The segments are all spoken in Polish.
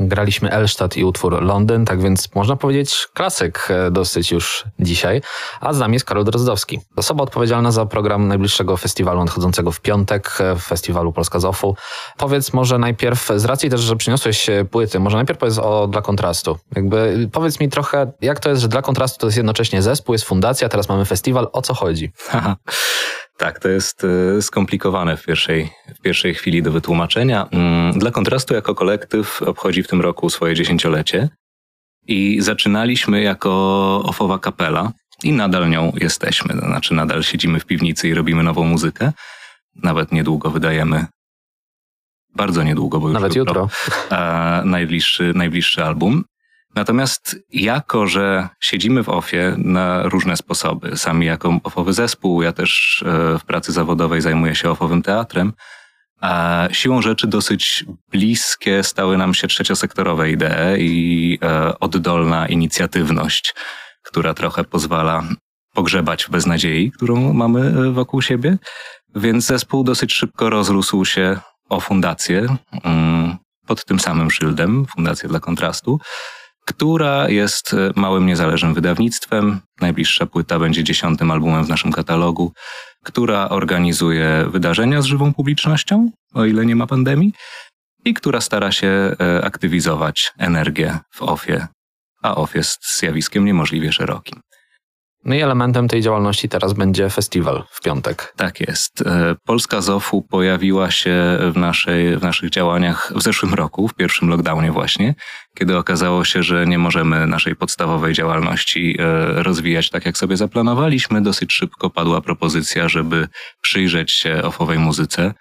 graliśmy Elstadt i utwór Londyn, tak więc można powiedzieć klasyk e, dosyć już dzisiaj. A z nami jest Karol Drozdowski, osoba odpowiedzialna za program najbliższego festiwalu nadchodzącego w piątek, e, festiwalu Polska Zofu. Powiedz może najpierw, z racji też, że przyniosłeś płyty, może najpierw powiedz o Dla Kontrastu. Jakby powiedz mi trochę, jak to jest, że Dla Kontrastu to jest jednocześnie zespół, jest fundacja, teraz mamy festiwal, o co chodzi? Tak, to jest e, skomplikowane w pierwszej, w pierwszej chwili do wytłumaczenia. Mm, dla kontrastu, jako kolektyw obchodzi w tym roku swoje dziesięciolecie i zaczynaliśmy jako ofowa kapela i nadal nią jesteśmy. To znaczy, nadal siedzimy w piwnicy i robimy nową muzykę. Nawet niedługo wydajemy, bardzo niedługo, bo już Nawet jutro, jutro najbliższy, najbliższy album. Natomiast jako, że siedzimy w OFie na różne sposoby, sami jako ofowy zespół, ja też e, w pracy zawodowej zajmuję się ofowym teatrem, a siłą rzeczy dosyć bliskie stały nam się trzeciosektorowe idee i e, oddolna inicjatywność, która trochę pozwala pogrzebać beznadziei, którą mamy e, wokół siebie. Więc zespół dosyć szybko rozrósł się o fundację mm, pod tym samym szyldem, Fundacja dla Kontrastu która jest e, małym niezależnym wydawnictwem. Najbliższa płyta będzie dziesiątym albumem w naszym katalogu, która organizuje wydarzenia z żywą publicznością, o ile nie ma pandemii, i która stara się e, aktywizować energię w OFie, a OFF jest zjawiskiem niemożliwie szerokim. No i elementem tej działalności teraz będzie festiwal w piątek. Tak jest. E, Polska ZOF-u pojawiła się w, naszej, w naszych działaniach w zeszłym roku, w pierwszym lockdownie właśnie, kiedy okazało się, że nie możemy naszej podstawowej działalności e, rozwijać tak, jak sobie zaplanowaliśmy. Dosyć szybko padła propozycja, żeby przyjrzeć się ofowej muzyce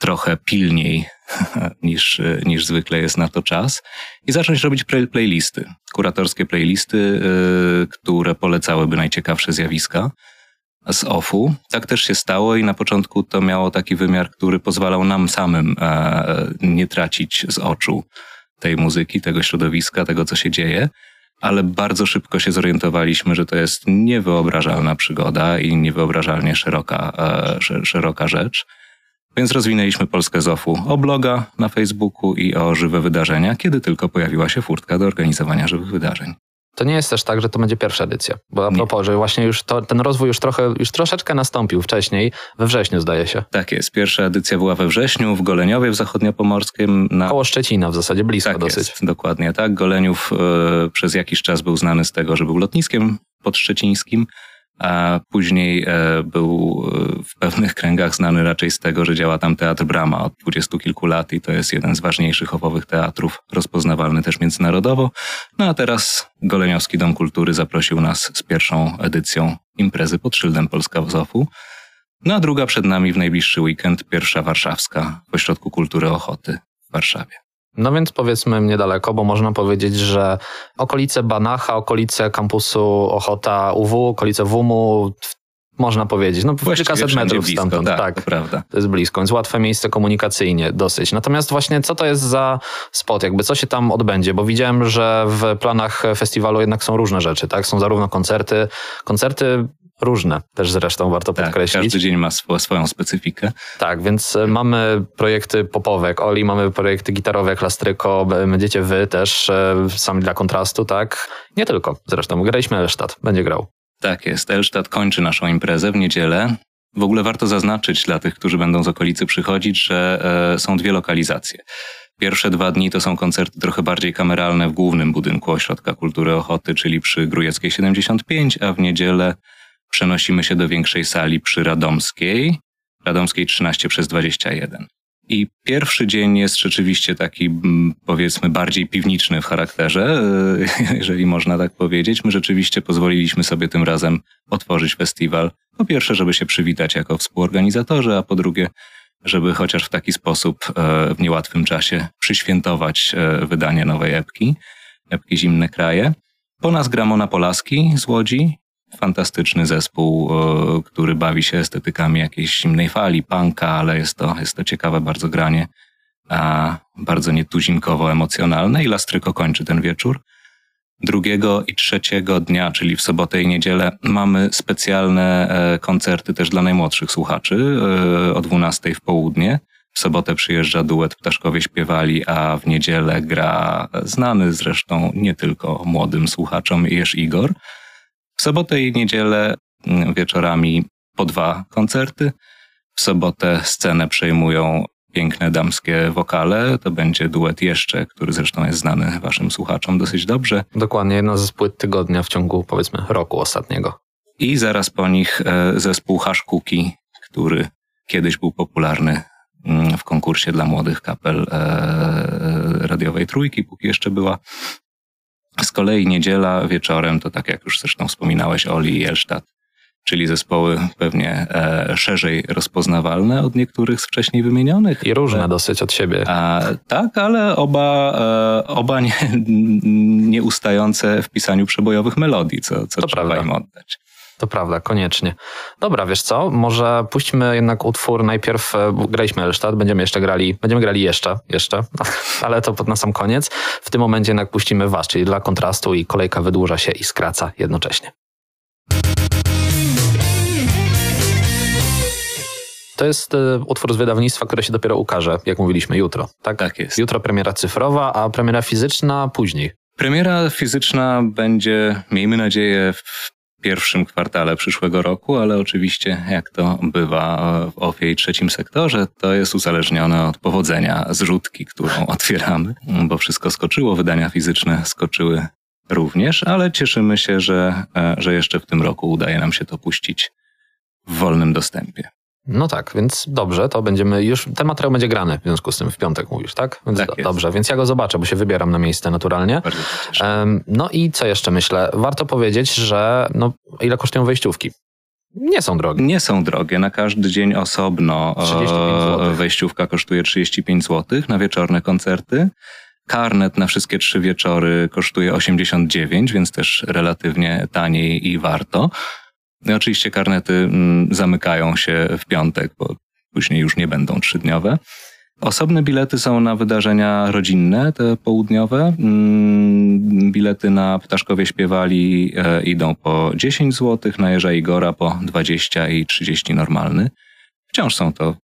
trochę pilniej niż, niż zwykle jest na to czas. I zacząć robić play, playlisty, kuratorskie playlisty, yy, które polecałyby najciekawsze zjawiska z OFU. Tak też się stało i na początku to miało taki wymiar, który pozwalał nam samym e, nie tracić z oczu tej muzyki, tego środowiska, tego co się dzieje, ale bardzo szybko się zorientowaliśmy, że to jest niewyobrażalna przygoda i niewyobrażalnie szeroka, e, szeroka rzecz więc rozwinęliśmy Polskę ZOF-u o bloga na Facebooku i o żywe wydarzenia, kiedy tylko pojawiła się furtka do organizowania żywych wydarzeń. To nie jest też tak, że to będzie pierwsza edycja, bo a propos, że właśnie już to, ten rozwój już trochę, już troszeczkę nastąpił wcześniej, we wrześniu zdaje się. Tak jest, pierwsza edycja była we wrześniu w Goleniowie w Zachodniopomorskim. Na... Koło Szczecina w zasadzie, blisko tak dosyć. Jest, dokładnie tak. Goleniów y, przez jakiś czas był znany z tego, że był lotniskiem podszczecińskim, a później e, był e, w pewnych kręgach znany raczej z tego, że działa tam Teatr Brama od dwudziestu kilku lat i to jest jeden z ważniejszych owowych teatrów, rozpoznawalny też międzynarodowo. No a teraz Goleniowski Dom Kultury zaprosił nas z pierwszą edycją imprezy pod szyldem Polska w Zofu. No a druga przed nami w najbliższy weekend, pierwsza warszawska w Ośrodku Kultury Ochoty w Warszawie. No więc powiedzmy niedaleko, bo można powiedzieć, że okolice Banacha, okolice kampusu Ochota UW, okolice WUMU, można powiedzieć, no kilkaset metrów blisko, stamtąd. Tak, tak, to prawda. To jest blisko, więc łatwe miejsce komunikacyjnie dosyć. Natomiast właśnie co to jest za spot, jakby co się tam odbędzie, bo widziałem, że w planach festiwalu jednak są różne rzeczy, tak? Są zarówno koncerty, koncerty Różne też zresztą warto tak, podkreślić. Każdy dzień ma sw swoją specyfikę. Tak, więc e, mamy projekty popowe jak Oli, mamy projekty gitarowe jak Lastryko, będziecie wy też, e, sami dla kontrastu, tak? Nie tylko zresztą, graliśmy Elstadt, będzie grał. Tak jest, Elstadt kończy naszą imprezę w niedzielę. W ogóle warto zaznaczyć dla tych, którzy będą z okolicy przychodzić, że e, są dwie lokalizacje. Pierwsze dwa dni to są koncerty trochę bardziej kameralne w głównym budynku Ośrodka Kultury Ochoty, czyli przy Grujeckiej 75, a w niedzielę przenosimy się do większej sali przy Radomskiej, Radomskiej 13 przez 21. I pierwszy dzień jest rzeczywiście taki, mm, powiedzmy, bardziej piwniczny w charakterze, e, jeżeli można tak powiedzieć. My rzeczywiście pozwoliliśmy sobie tym razem otworzyć festiwal. Po pierwsze, żeby się przywitać jako współorganizatorzy, a po drugie, żeby chociaż w taki sposób e, w niełatwym czasie przyświętować e, wydanie nowej epki, epki Zimne Kraje. Po nas gra Mona Polaski z Łodzi, fantastyczny zespół, e, który bawi się estetykami jakiejś zimnej fali, punka, ale jest to, jest to ciekawe bardzo granie, a bardzo nietuzinkowo emocjonalne i Lastryko kończy ten wieczór. Drugiego i trzeciego dnia, czyli w sobotę i niedzielę, mamy specjalne e, koncerty też dla najmłodszych słuchaczy e, o 12 w południe. W sobotę przyjeżdża duet Ptaszkowie Śpiewali, a w niedzielę gra znany zresztą nie tylko młodym słuchaczom Jeż Igor. W sobotę i niedzielę mm, wieczorami po dwa koncerty. W sobotę scenę przejmują piękne damskie wokale. To będzie duet jeszcze, który zresztą jest znany waszym słuchaczom dosyć dobrze. Dokładnie, jedna z płyt tygodnia w ciągu powiedzmy roku ostatniego. I zaraz po nich e, zespół Haszkuki, który kiedyś był popularny mm, w konkursie dla młodych kapel e, radiowej trójki, póki jeszcze była. Z kolei niedziela wieczorem, to tak jak już zresztą wspominałeś, Oli i Elstadt, czyli zespoły pewnie e, szerzej rozpoznawalne od niektórych z wcześniej wymienionych. I różne dosyć od siebie. A, tak, ale oba, e, oba nie, nieustające w pisaniu przebojowych melodii, co, co To trzeba prawda. im oddać. To prawda, koniecznie. Dobra, wiesz co? Może puśćmy jednak utwór najpierw, e, graliśmy Elstadt, będziemy jeszcze grali, będziemy grali jeszcze, jeszcze, ale to pod na sam koniec. W tym momencie jednak puścimy was, czyli dla kontrastu i kolejka wydłuża się i skraca jednocześnie. To jest e, utwór z wydawnictwa, które się dopiero ukaże, jak mówiliśmy, jutro. Tak, Tak jest. Jutro premiera cyfrowa, a premiera fizyczna później. Premiera fizyczna będzie, miejmy nadzieję, w pierwszym kwartale przyszłego roku, ale oczywiście, jak to bywa w OFIE i trzecim sektorze, to jest uzależnione od powodzenia zrzutki, którą otwieramy, bo wszystko skoczyło, wydania fizyczne skoczyły również, ale cieszymy się, że, e, że jeszcze w tym roku udaje nam się to puścić w wolnym dostępie. No tak, więc dobrze, to będziemy już, ten materiał będzie grany w związku z tym w piątek mówisz, tak? Więc Tak do, dobrze, więc ja go zobaczę, bo się wybieram na miejsce naturalnie. Em, No i co jeszcze myślę? Warto powiedzieć, że no, ile kosztują wejściówki? Nie są drogie. Nie są drogie. Na każdy dzień osobno 35 e, wejściówka kosztuje 35 zł na wieczorne koncerty. Karnet na wszystkie trzy wieczory kosztuje 89, więc też relatywnie taniej i warto. No oczywiście karnety mm, zamykają się w piątek, bo później już nie będą trzydniowe. Osobne bilety są na wydarzenia rodzinne, te południowe. Mm, Bilety na Ptaszkowie Śpiewali e, idą po 10 zł, na Jerza Igora po 20 i 30 normalny. Wciąż są to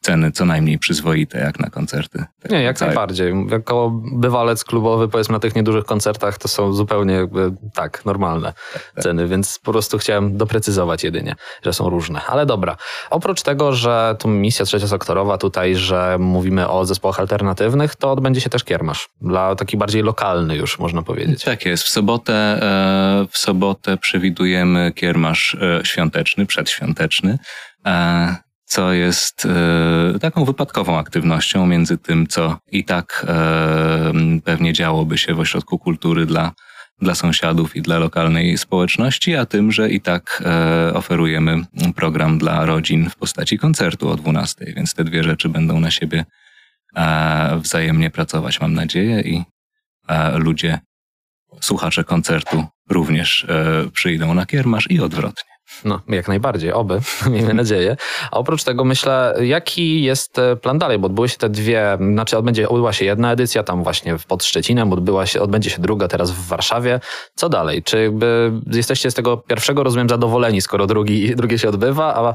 ceny co najmniej przyzwoite jak na koncerty. tego Nie, jak rodzaju. najbardziej. Jako bywalec klubowy, powiedzmy na tych niedużych koncertach, to są zupełnie jakby tak, normalne ceny, więc po prostu chciałem doprecyzować jedynie, że są różne. Ale dobra. Oprócz tego, że tu misja trzeciosektorowa tutaj, że mówimy o zespołach alternatywnych, to odbędzie się też kiermasz. Dla taki bardziej lokalny już, można powiedzieć. Tak jest. W sobotę, e, w sobotę przewidujemy kiermasz e, świąteczny, przedświąteczny, e, co jest e, taką wypadkową aktywnością między tym, co i tak e, pewnie działoby się w ośrodku kultury dla, dla sąsiadów i dla lokalnej społeczności, a tym, że i tak e, oferujemy program dla rodzin w postaci koncertu o 12, więc te dwie rzeczy będą na siebie e, wzajemnie pracować, mam nadzieję, i e, ludzie słuchacze koncertu również e, przyjdą na kiermasz i odwrotnie. No, jak najbardziej, oby, miejmy nadzieję. A oprócz tego myślę, jaki jest e, plan dalej, bo odbyły się te dwie, znaczy odbędzie, odbyła się jedna edycja tam właśnie pod Szczecinem, odbyła się, odbędzie się druga teraz w Warszawie. Co dalej? Czy jakby jesteście z tego pierwszego, rozumiem, zadowoleni, skoro drugi, drugie się odbywa, a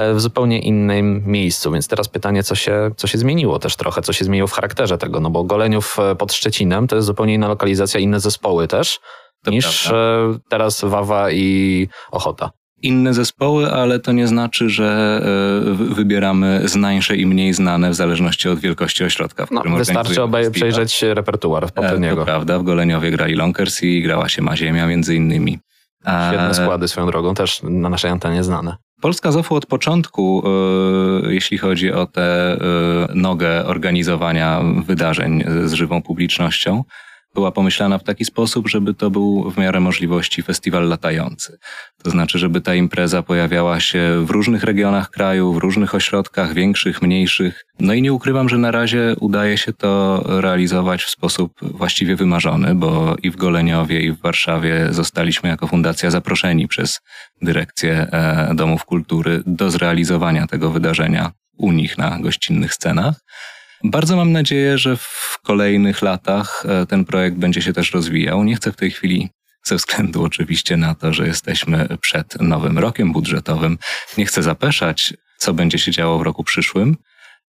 e, w zupełnie innym miejscu? Więc teraz pytanie, co się, co się zmieniło też trochę, co się zmieniło w charakterze tego, no bo Goleniów e, pod Szczecinem to jest zupełnie inna lokalizacja, inne zespoły też, To niż prawda. teraz Wawa i Ochota. Inne zespoły, ale to nie znaczy, że e, wy- wybieramy znańsze i mniej znane w zależności od wielkości ośrodka, w No, którym wystarczy obej- przejrzeć repertuar E, To poprzedniego. prawda, w Goleniowie grali Lonkers i grała się Maziemia między innymi. E, Świetne składy swoją drogą, też na naszej antenie znane. Polska ZOFU od początku, jeśli chodzi o tę nogę organizowania wydarzeń z żywą publicznością, była pomyślana w taki sposób, żeby to był w miarę możliwości festiwal latający. To znaczy, żeby ta impreza pojawiała się w różnych regionach kraju, w różnych ośrodkach, większych, mniejszych. No i nie ukrywam, że na razie udaje się to realizować w sposób właściwie wymarzony, bo i w Goleniowie, i w Warszawie zostaliśmy jako fundacja zaproszeni przez dyrekcję e, Domów Kultury do zrealizowania tego wydarzenia u nich na gościnnych scenach. Bardzo mam nadzieję, że w kolejnych latach e, ten projekt będzie się też rozwijał. Nie chcę w tej chwili, ze względu oczywiście na to, że jesteśmy przed nowym rokiem budżetowym, nie chcę zapeszać, co będzie się działo w roku przyszłym,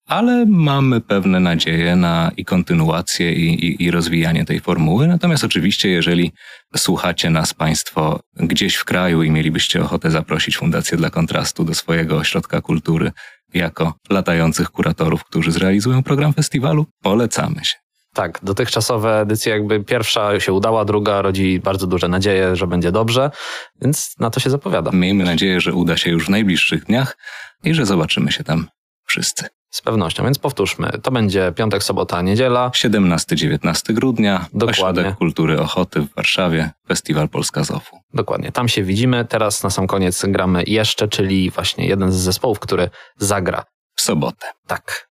ale mamy pewne nadzieje na i kontynuację i, i, i, rozwijanie tej formuły. Natomiast oczywiście, jeżeli słuchacie nas Państwo gdzieś w kraju i mielibyście ochotę zaprosić Fundację dla Kontrastu do swojego ośrodka kultury jako latających kuratorów, którzy zrealizują program festiwalu, polecamy się. Tak, dotychczasowe edycje jakby pierwsza się udała, druga rodzi bardzo duże nadzieje, że będzie dobrze, więc na to się zapowiada. Miejmy nadzieję, że uda się już w najbliższych dniach i że zobaczymy się tam wszyscy. Z pewnością, więc powtórzmy. To będzie piątek, sobota, niedziela. 17-19 grudnia. Dokładnie. Ośrodek Kultury Ochoty w Warszawie. Festiwal Polska Zofu. Dokładnie. Tam się widzimy. Teraz na sam koniec gramy jeszcze, czyli właśnie jeden z zespołów, który zagra. W sobotę. Tak.